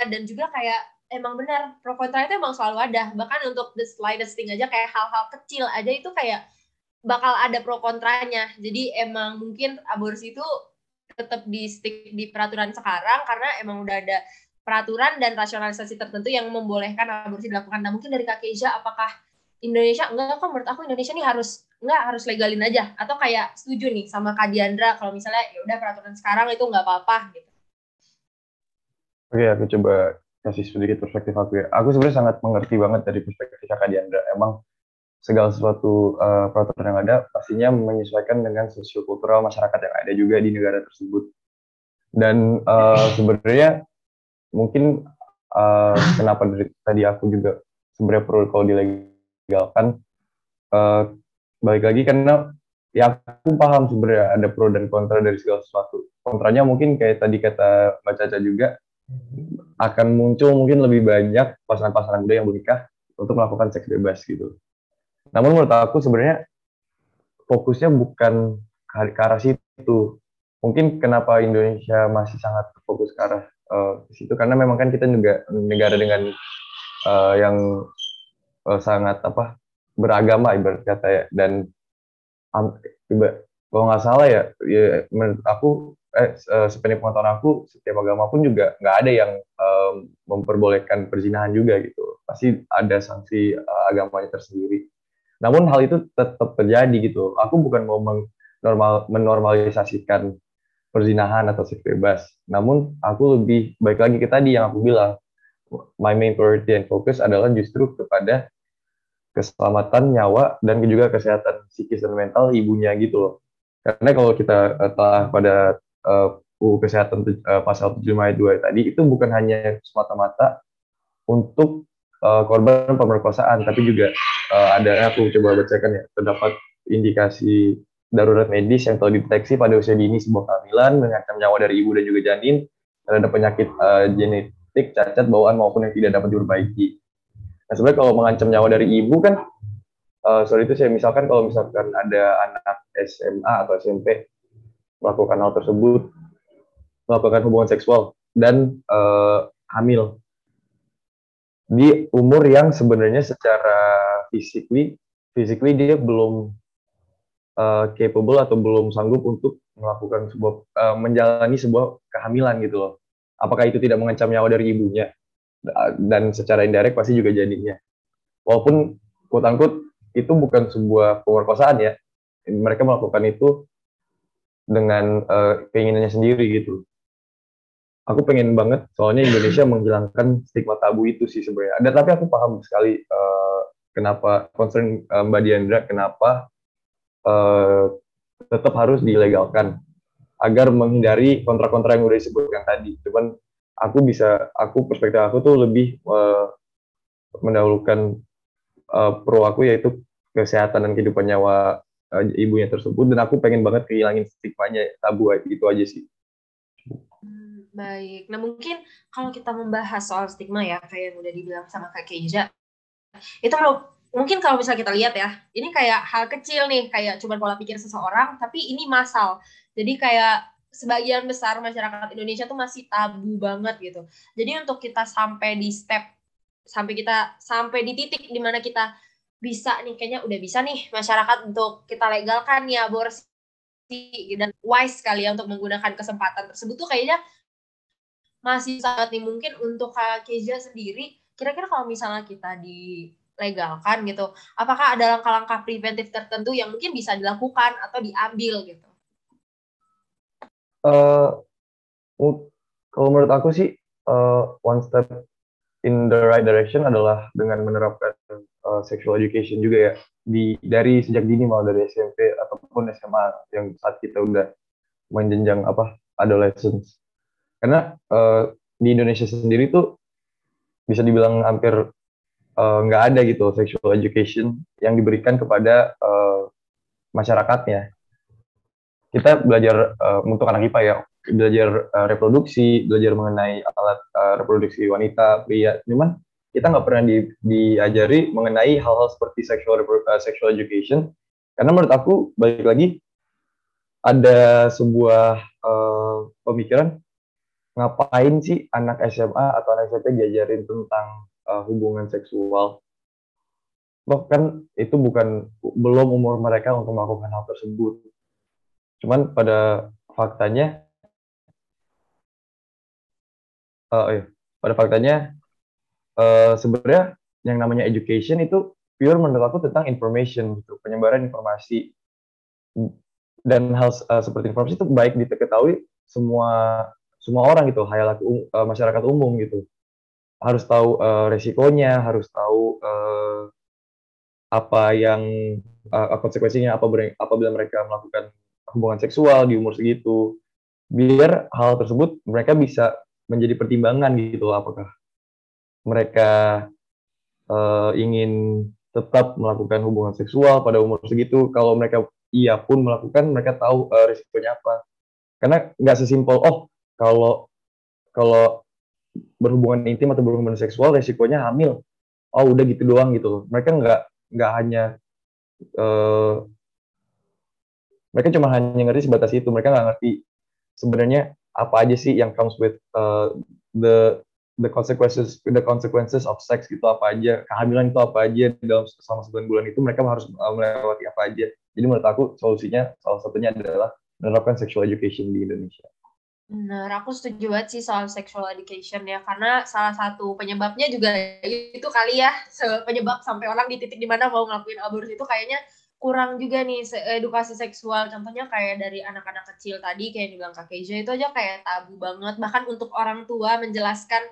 dan juga kayak emang benar pro kontra itu emang selalu ada bahkan untuk the slightest thing aja kayak hal-hal kecil aja itu kayak bakal ada pro kontranya jadi emang mungkin aborsi itu tetap di stick di peraturan sekarang karena emang udah ada peraturan dan rasionalisasi tertentu yang membolehkan aborsi dilakukan. Nah mungkin dari Kak Keisha, apakah Indonesia enggak kok menurut aku Indonesia ini harus enggak harus legalin aja atau kayak setuju nih sama Kak Diandra kalau misalnya ya udah peraturan sekarang itu nggak apa-apa gitu. Oke, aku coba kasih sedikit perspektif aku ya. Aku sebenarnya sangat mengerti banget dari perspektif Kak Diandra. Emang segala sesuatu uh, peraturan yang ada pastinya menyesuaikan dengan sosiokultural masyarakat yang ada juga di negara tersebut. Dan uh, sebenarnya mungkin uh, kenapa dari tadi aku juga sebenarnya perlu kalau dilegalkan uh, balik lagi karena ya aku paham sebenarnya ada pro dan kontra dari segala sesuatu. Kontranya mungkin kayak tadi kata Mbak Caca juga akan muncul mungkin lebih banyak pasangan-pasangan muda yang menikah untuk melakukan seks bebas gitu. Namun menurut aku sebenarnya fokusnya bukan ke arah situ. Mungkin kenapa Indonesia masih sangat fokus ke arah uh, situ karena memang kan kita juga negara dengan uh, yang uh, sangat apa beragama ibarat kata ya dan um, kalau nggak salah ya, ya menurut aku eh, uh, sepenuhnya pengetahuan aku setiap agama pun juga nggak ada yang um, memperbolehkan perzinahan juga gitu. Pasti ada sanksi uh, agamanya tersendiri. Namun hal itu tetap terjadi gitu. Aku bukan mau normal menormalisasikan perzinahan atau seks bebas. Namun aku lebih baik lagi ke tadi yang aku bilang my main priority and focus adalah justru kepada keselamatan nyawa dan juga kesehatan psikis dan mental ibunya gitu loh. Karena kalau kita uh, telah pada uh, UU Kesehatan uh, pasal 7 ayat 2 tadi itu bukan hanya semata-mata untuk uh, korban pemerkosaan tapi juga uh, ada aku coba bacakan ya terdapat indikasi darurat medis yang telah dideteksi pada usia dini sebuah kehamilan mengancam nyawa dari ibu dan juga janin terhadap penyakit uh, genetik cacat bawaan maupun yang tidak dapat diperbaiki. Nah sebenarnya kalau mengancam nyawa dari ibu kan uh, soal itu saya misalkan kalau misalkan ada anak SMA atau SMP melakukan hal tersebut, melakukan hubungan seksual dan uh, hamil di umur yang sebenarnya secara physically physically dia belum uh, capable atau belum sanggup untuk melakukan sebuah uh, menjalani sebuah kehamilan gitu loh. Apakah itu tidak mengancam nyawa dari ibunya dan secara indirect pasti juga jadinya. Walaupun quote unquote itu bukan sebuah pemerkosaan ya. Mereka melakukan itu dengan uh, keinginannya sendiri gitu. Aku pengen banget soalnya Indonesia menghilangkan stigma tabu itu sih sebenarnya. Ada tapi aku paham sekali uh, kenapa concern uh, Mbak Diandra kenapa uh, tetap harus dilegalkan agar menghindari kontra-kontra yang udah disebutkan tadi. Cuman aku bisa aku perspektif aku tuh lebih uh, mendahulukan uh, pro aku yaitu kesehatan dan kehidupan nyawa uh, ibunya tersebut dan aku pengen banget kehilangin stigmanya tabu itu aja sih. Hmm, baik. Nah mungkin kalau kita membahas soal stigma ya kayak yang udah dibilang sama Kak Keija, itu kalau mungkin kalau misalnya kita lihat ya, ini kayak hal kecil nih, kayak cuma pola pikir seseorang, tapi ini masal. Jadi kayak sebagian besar masyarakat Indonesia tuh masih tabu banget gitu. Jadi untuk kita sampai di step sampai kita sampai di titik di mana kita bisa nih kayaknya udah bisa nih masyarakat untuk kita legalkan ya aborsi dan wise sekali ya untuk menggunakan kesempatan tersebut tuh kayaknya masih sangat nih mungkin untuk Kak Keja sendiri, kira-kira kalau misalnya kita dilegalkan gitu, apakah ada langkah-langkah preventif tertentu yang mungkin bisa dilakukan atau diambil gitu? Uh, kalau menurut aku sih uh, one step in the right direction adalah dengan menerapkan uh, sexual education juga ya di dari sejak dini mau dari SMP ataupun SMA yang saat kita udah menjenjang apa adolescence karena uh, di Indonesia sendiri tuh bisa dibilang hampir eh, nggak uh, ada gitu sexual education yang diberikan kepada uh, masyarakatnya. Kita belajar uh, untuk anak IPA ya, belajar uh, reproduksi, belajar mengenai alat uh, reproduksi wanita, pria. Cuman kita nggak pernah di, diajari mengenai hal-hal seperti sexual uh, sexual education. Karena menurut aku balik lagi ada sebuah uh, pemikiran ngapain sih anak SMA atau anak SMP diajarin tentang uh, hubungan seksual? Loh kan itu bukan belum umur mereka untuk melakukan hal tersebut. Cuman pada faktanya, uh, iya, pada faktanya uh, sebenarnya yang namanya education itu pure menurut aku tentang information gitu, penyebaran informasi dan hal uh, seperti informasi itu baik diketahui semua semua orang gitu, hayal um, uh, masyarakat umum gitu. Harus tahu uh, resikonya, harus tahu uh, apa yang uh, konsekuensinya apa apabila mereka melakukan hubungan seksual di umur segitu. Biar hal tersebut mereka bisa menjadi pertimbangan gitu apakah mereka uh, ingin tetap melakukan hubungan seksual pada umur segitu. Kalau mereka iya pun melakukan, mereka tahu uh, risikonya apa. Karena nggak sesimpel, oh kalau kalau berhubungan intim atau berhubungan seksual resikonya hamil oh udah gitu doang gitu mereka nggak nggak hanya uh, mereka cuma hanya ngerti sebatas itu mereka nggak ngerti sebenarnya apa aja sih yang comes with uh, the the consequences the consequences of sex gitu apa aja kehamilan itu apa aja dalam selama sembilan bulan itu mereka harus melewati apa aja jadi menurut aku solusinya salah satunya adalah menerapkan sexual education di Indonesia. Benar, aku setuju banget sih soal sexual education ya, karena salah satu penyebabnya juga itu kali ya, penyebab sampai orang di titik di mana mau ngelakuin aborsi itu kayaknya kurang juga nih edukasi seksual. Contohnya kayak dari anak-anak kecil tadi, kayak dibilang Kak Keisha, itu aja kayak tabu banget. Bahkan untuk orang tua menjelaskan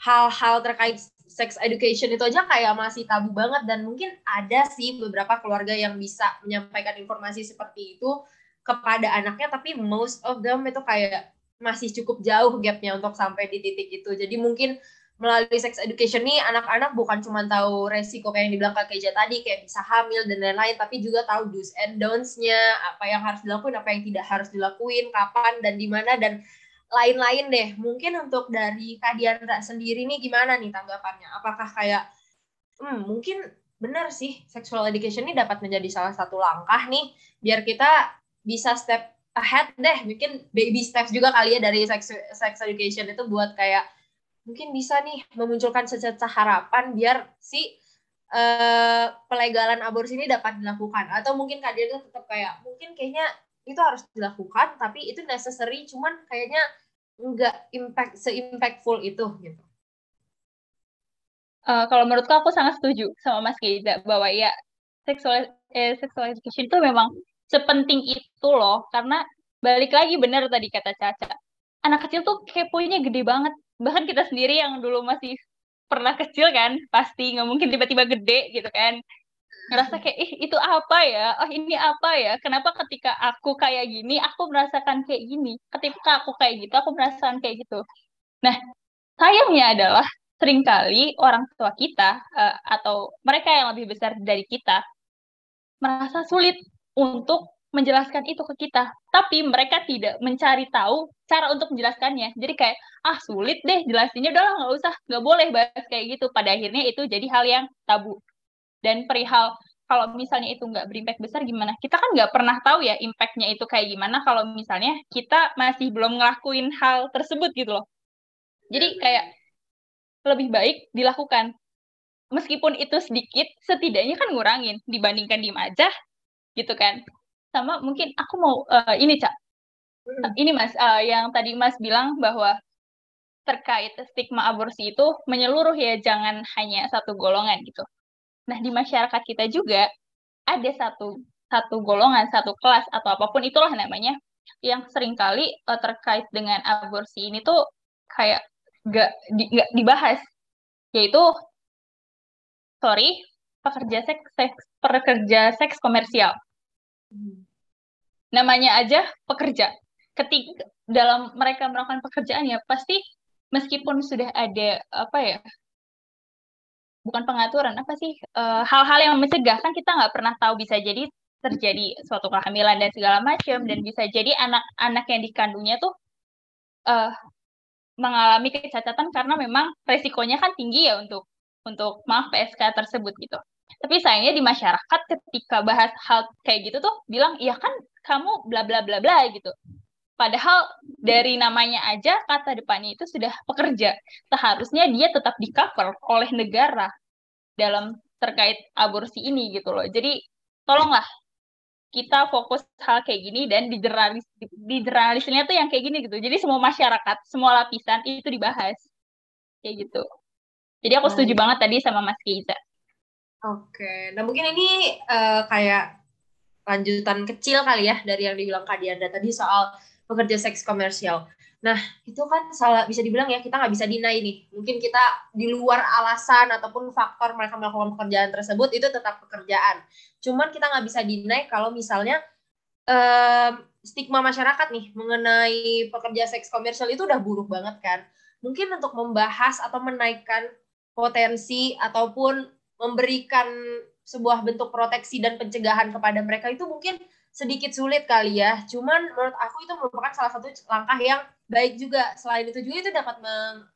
hal-hal terkait sex education itu aja kayak masih tabu banget. Dan mungkin ada sih beberapa keluarga yang bisa menyampaikan informasi seperti itu kepada anaknya, tapi most of them itu kayak masih cukup jauh gapnya untuk sampai di titik itu. Jadi mungkin melalui sex education nih anak-anak bukan cuma tahu resiko kayak yang dibilang Kak Keja tadi kayak bisa hamil dan lain-lain tapi juga tahu do's and don'ts-nya, apa yang harus dilakuin, apa yang tidak harus dilakuin, kapan dan di mana dan lain-lain deh. Mungkin untuk dari Kak Diandra sendiri nih gimana nih tanggapannya? Apakah kayak hmm, mungkin benar sih sexual education ini dapat menjadi salah satu langkah nih biar kita bisa step ahead deh mungkin baby steps juga kali ya dari sex, sex education itu buat kayak mungkin bisa nih memunculkan secerca harapan biar si uh, pelegalan aborsi ini dapat dilakukan atau mungkin kalian itu tetap kayak mungkin kayaknya itu harus dilakukan tapi itu necessary cuman kayaknya nggak impact se-impactful itu gitu. Uh, kalau menurutku aku sangat setuju sama Mas Keiza bahwa ya sexual eh, sexual education itu memang sepenting itu loh karena balik lagi bener tadi kata Caca anak kecil tuh keponya gede banget bahkan kita sendiri yang dulu masih pernah kecil kan pasti nggak mungkin tiba-tiba gede gitu kan ngerasa kayak ih itu apa ya? Oh ini apa ya? Kenapa ketika aku kayak gini aku merasakan kayak gini? Ketika aku kayak gitu aku merasakan kayak gitu. Nah sayangnya adalah sering kali orang tua kita uh, atau mereka yang lebih besar dari kita merasa sulit untuk menjelaskan itu ke kita, tapi mereka tidak mencari tahu cara untuk menjelaskannya. Jadi kayak ah sulit deh jelasinnya, udahlah nggak usah, nggak boleh bahas kayak gitu. Pada akhirnya itu jadi hal yang tabu. Dan perihal kalau misalnya itu nggak berimpact besar gimana? Kita kan nggak pernah tahu ya impactnya itu kayak gimana kalau misalnya kita masih belum ngelakuin hal tersebut gitu loh. Jadi kayak lebih baik dilakukan. Meskipun itu sedikit, setidaknya kan ngurangin dibandingkan diem aja gitu kan sama mungkin aku mau uh, ini cak hmm. ini mas uh, yang tadi mas bilang bahwa terkait stigma aborsi itu menyeluruh ya, jangan hanya satu golongan gitu. Nah, di masyarakat kita juga ada satu satu golongan, satu kelas atau apa pun itulah namanya yang sering kali uh, terkait dengan aborsi ini tuh kayak gak, di, gak dibahas. Yaitu sorry pekerja seks, seks pekerja seks komersial. Namanya aja pekerja. Ketika dalam mereka melakukan pekerjaan ya pasti meskipun sudah ada apa ya bukan pengaturan apa sih eh, hal-hal uh, yang mencegah kan kita nggak pernah tahu bisa jadi terjadi suatu kehamilan dan segala macam dan bisa jadi anak-anak yang dikandungnya tuh uh, mengalami kecacatan karena memang resikonya kan tinggi ya untuk untuk maaf PSK tersebut gitu. Tapi sayangnya di masyarakat ketika bahas hal kayak gitu tuh bilang iya kan kamu bla bla bla bla gitu. Padahal dari namanya aja kata depannya itu sudah pekerja. Seharusnya dia tetap di cover oleh negara dalam terkait aborsi ini gitu loh. Jadi tolonglah kita fokus hal kayak gini dan di jurnalis di jurnalisnya tuh yang kayak gini gitu. Jadi semua masyarakat, semua lapisan itu dibahas. Kayak gitu. Jadi aku setuju oh. banget tadi sama Mas Kiza. Oke, nah mungkin ini uh, kayak lanjutan kecil kali ya dari yang dibilang Kak Diandra tadi soal pekerja seks komersial. Nah, itu kan salah bisa dibilang ya kita nggak bisa deny nih. Mungkin kita di luar alasan ataupun faktor mereka melakukan pekerjaan tersebut itu tetap pekerjaan. Cuman kita nggak bisa deny kalau misalnya eh, stigma masyarakat nih mengenai pekerja seks komersial itu udah buruk banget kan. Mungkin untuk membahas atau menaikkan potensi ataupun memberikan sebuah bentuk proteksi dan pencegahan kepada mereka itu mungkin sedikit sulit kali ya. Cuman menurut aku itu merupakan salah satu langkah yang baik juga. Selain itu juga itu dapat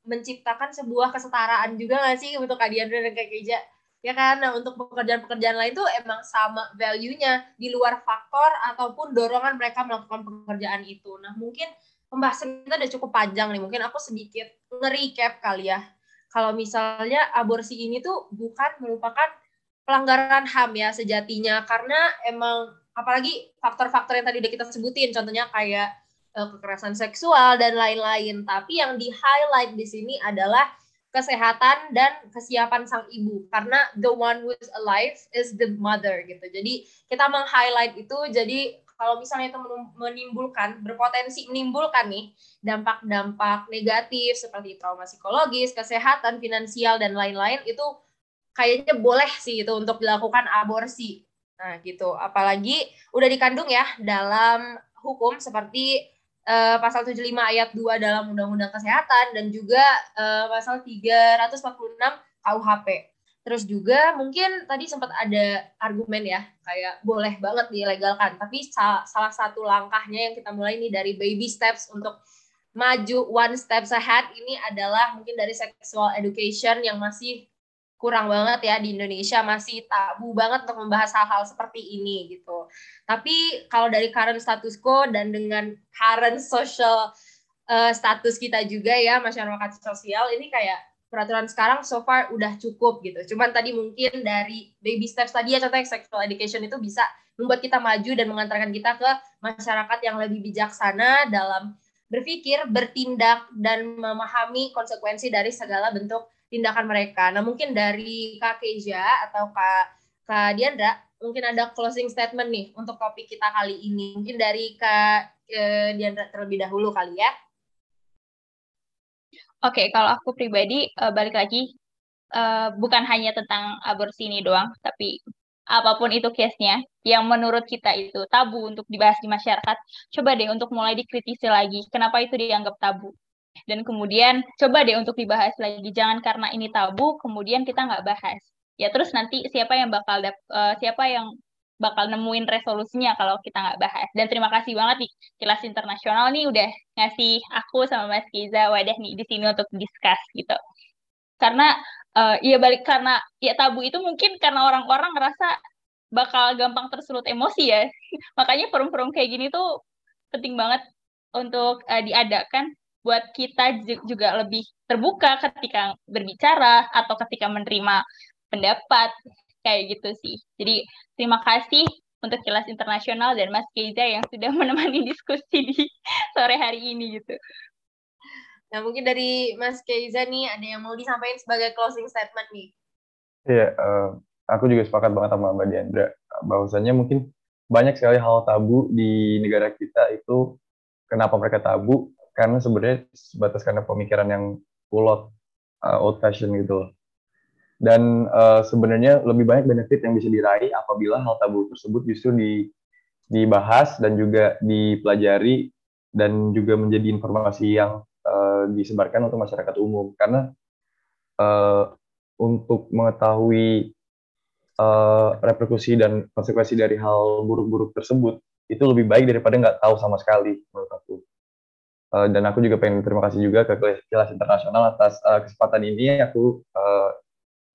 menciptakan sebuah kesetaraan juga nggak sih untuk Kak Diandra dan Kak Keja? Ya kan, nah untuk pekerjaan-pekerjaan lain itu emang sama value-nya di luar faktor ataupun dorongan mereka melakukan pekerjaan itu. Nah mungkin pembahasan kita udah cukup panjang nih. Mungkin aku sedikit nge-recap kali ya. Kalau misalnya aborsi ini tuh bukan merupakan pelanggaran HAM ya sejatinya karena emang apalagi faktor-faktor yang tadi udah kita sebutin contohnya kayak uh, kekerasan seksual dan lain-lain. Tapi yang di highlight di sini adalah kesehatan dan kesiapan sang ibu. Karena the one who is alive is the mother gitu. Jadi kita meng-highlight itu. Jadi kalau misalnya itu menimbulkan berpotensi menimbulkan nih dampak-dampak negatif seperti trauma psikologis, kesehatan, finansial dan lain-lain itu kayaknya boleh sih itu untuk dilakukan aborsi Nah, gitu. Apalagi udah dikandung ya dalam hukum seperti uh, pasal 75 ayat 2 dalam Undang-Undang Kesehatan dan juga uh, pasal 346 KUHP. Terus juga mungkin tadi sempat ada argumen ya, kayak boleh banget dilegalkan. Tapi salah satu langkahnya yang kita mulai ini dari baby steps untuk maju one steps ahead ini adalah mungkin dari sexual education yang masih kurang banget ya di Indonesia masih tabu banget untuk membahas hal-hal seperti ini gitu. Tapi kalau dari current status quo dan dengan current social uh, status kita juga ya masyarakat sosial ini kayak peraturan sekarang so far udah cukup gitu. Cuman tadi mungkin dari baby steps tadi ya contohnya sexual education itu bisa membuat kita maju dan mengantarkan kita ke masyarakat yang lebih bijaksana dalam berpikir, bertindak dan memahami konsekuensi dari segala bentuk tindakan mereka. Nah mungkin dari Kak Keja atau Kak, Kak Diandra, mungkin ada closing statement nih untuk topik kita kali ini. Mungkin dari Kak eh, Diandra terlebih dahulu kali ya. Oke, okay, kalau aku pribadi uh, balik lagi uh, bukan hanya tentang aborsi ini doang, tapi apa pun itu case-nya yang menurut kita itu tabu untuk dibahas di masyarakat, coba deh untuk mulai dikritisi lagi. Kenapa itu dianggap tabu? Dan kemudian coba deh untuk dibahas lagi. Jangan karena ini tabu, kemudian kita nggak bahas. Ya terus nanti siapa yang bakal uh, siapa yang bakal nemuin resolusinya kalau kita nggak bahas. Dan terima kasih banget nih kelas internasional nih udah ngasih aku sama Mas Kiza wadah nih di sini untuk discuss gitu. Karena uh, ya balik karena ya tabu itu mungkin karena orang-orang ngerasa bakal gampang tersulut emosi ya. [LAUGHS] Makanya forum-forum kayak gini tuh penting banget untuk uh, diadakan buat kita juga lebih terbuka ketika berbicara atau ketika menerima pendapat kayak gitu sih. Jadi terima kasih untuk kelas internasional dan Mas Keiza yang sudah [LAUGHS] menemani diskusi di [LAUGHS] sore hari ini gitu. Nah, mungkin dari Mas Keiza nih, ada yang mau disampaikan sebagai closing statement nih? Iya, uh, aku juga sepakat banget sama Mbak Diandra. Bahwasannya mungkin banyak sekali hal tabu di negara kita itu kenapa mereka tabu karena sebenarnya sebatas karena pemikiran yang kulot uh, old fashion gitu loh dan uh, sebenarnya lebih banyak benefit yang bisa diraih apabila hal tabu tersebut justru di dibahas dan juga dipelajari dan juga menjadi informasi yang uh, disebarkan untuk masyarakat umum karena uh, untuk mengetahui uh, reperkusi dan konsekuensi dari hal buruk-buruk tersebut itu lebih baik daripada nggak tahu sama sekali menurut aku. Uh, dan aku juga pengen terima kasih juga ke kelas internasional atas uh, kesempatan ini. Aku uh,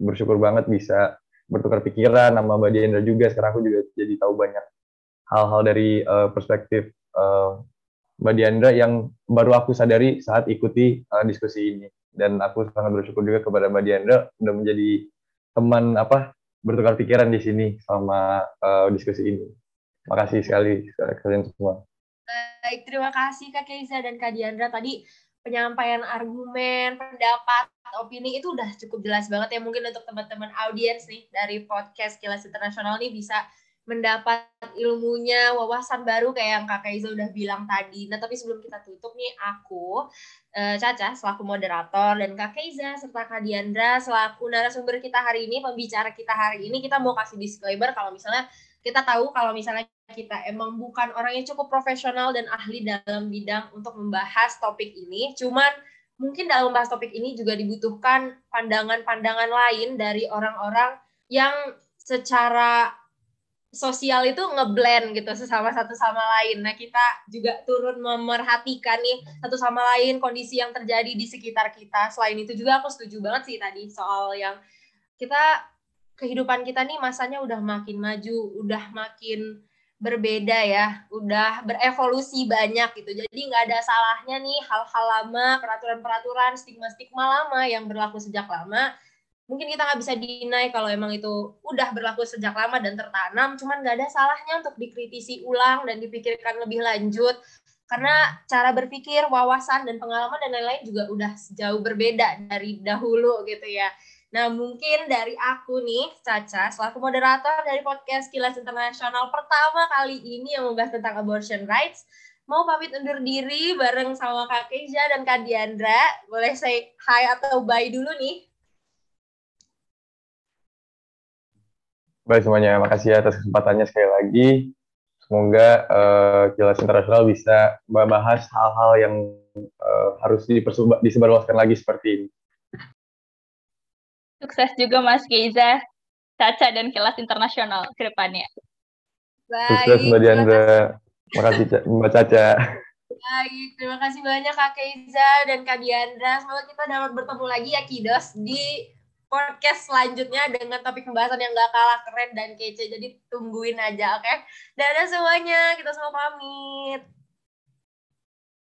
bersyukur banget bisa bertukar pikiran sama Mbak Diandra juga. Sekarang aku juga jadi tahu banyak hal-hal dari uh, perspektif uh, Mbak Diandra yang baru aku sadari saat ikuti uh, diskusi ini. Dan aku sangat bersyukur juga kepada Mbak Diandra sudah menjadi teman apa bertukar pikiran di sini sama uh, diskusi ini. Makasih sekali kalian semua. Baik, terima kasih Kak Keisa dan Kak Diandra. Tadi penyampaian argumen, pendapat, opini itu udah cukup jelas banget ya. Mungkin untuk teman-teman audiens nih dari podcast Kilas Internasional nih bisa mendapat ilmunya, wawasan baru kayak yang Kak Kaiza udah bilang tadi. Nah, tapi sebelum kita tutup nih, aku, uh, Caca, selaku moderator, dan Kak Kaiza, serta Kak Diandra, selaku narasumber kita hari ini, pembicara kita hari ini, kita mau kasih disclaimer kalau misalnya kita tahu kalau misalnya kita emang bukan orang yang cukup profesional dan ahli dalam bidang untuk membahas topik ini, cuman mungkin dalam membahas topik ini juga dibutuhkan pandangan-pandangan lain dari orang-orang yang secara sosial itu ngeblend gitu sesama satu sama lain. Nah, kita juga turun memerhatikan nih satu sama lain kondisi yang terjadi di sekitar kita. Selain itu juga aku setuju banget sih tadi soal yang kita kehidupan kita nih masanya udah makin maju, udah makin berbeda ya, udah berevolusi banyak gitu. Jadi nggak ada salahnya nih hal-hal lama, peraturan-peraturan, stigma-stigma lama yang berlaku sejak lama mungkin kita nggak bisa dinai kalau emang itu udah berlaku sejak lama dan tertanam, cuman nggak ada salahnya untuk dikritisi ulang dan dipikirkan lebih lanjut karena cara berpikir, wawasan dan pengalaman dan lain-lain juga udah jauh berbeda dari dahulu gitu ya. Nah mungkin dari aku nih Caca selaku moderator dari podcast Kilas Internasional pertama kali ini yang membahas tentang abortion rights mau pamit undur diri bareng sama Kak Keisha dan Kak Diandra. Boleh say hi atau bye dulu nih? Baik semuanya, makasih ya atas kesempatannya sekali lagi. Semoga uh, Kilas Internasional bisa membahas hal-hal yang uh, harus disebarluaskan lagi seperti ini. Sukses juga Mas Keiza, Caca, dan Kilas Internasional ke depannya. Baik. Sukses Mbak Diandra. Makasih Mbak Caca. Baik, terima kasih banyak Kak Keiza dan Kak Diandra. Semoga kita dapat bertemu lagi ya Kidos di podcast selanjutnya dengan topik pembahasan yang gak kalah keren dan kece. Jadi tungguin aja, oke? Okay? Dadah semuanya, kita semua pamit.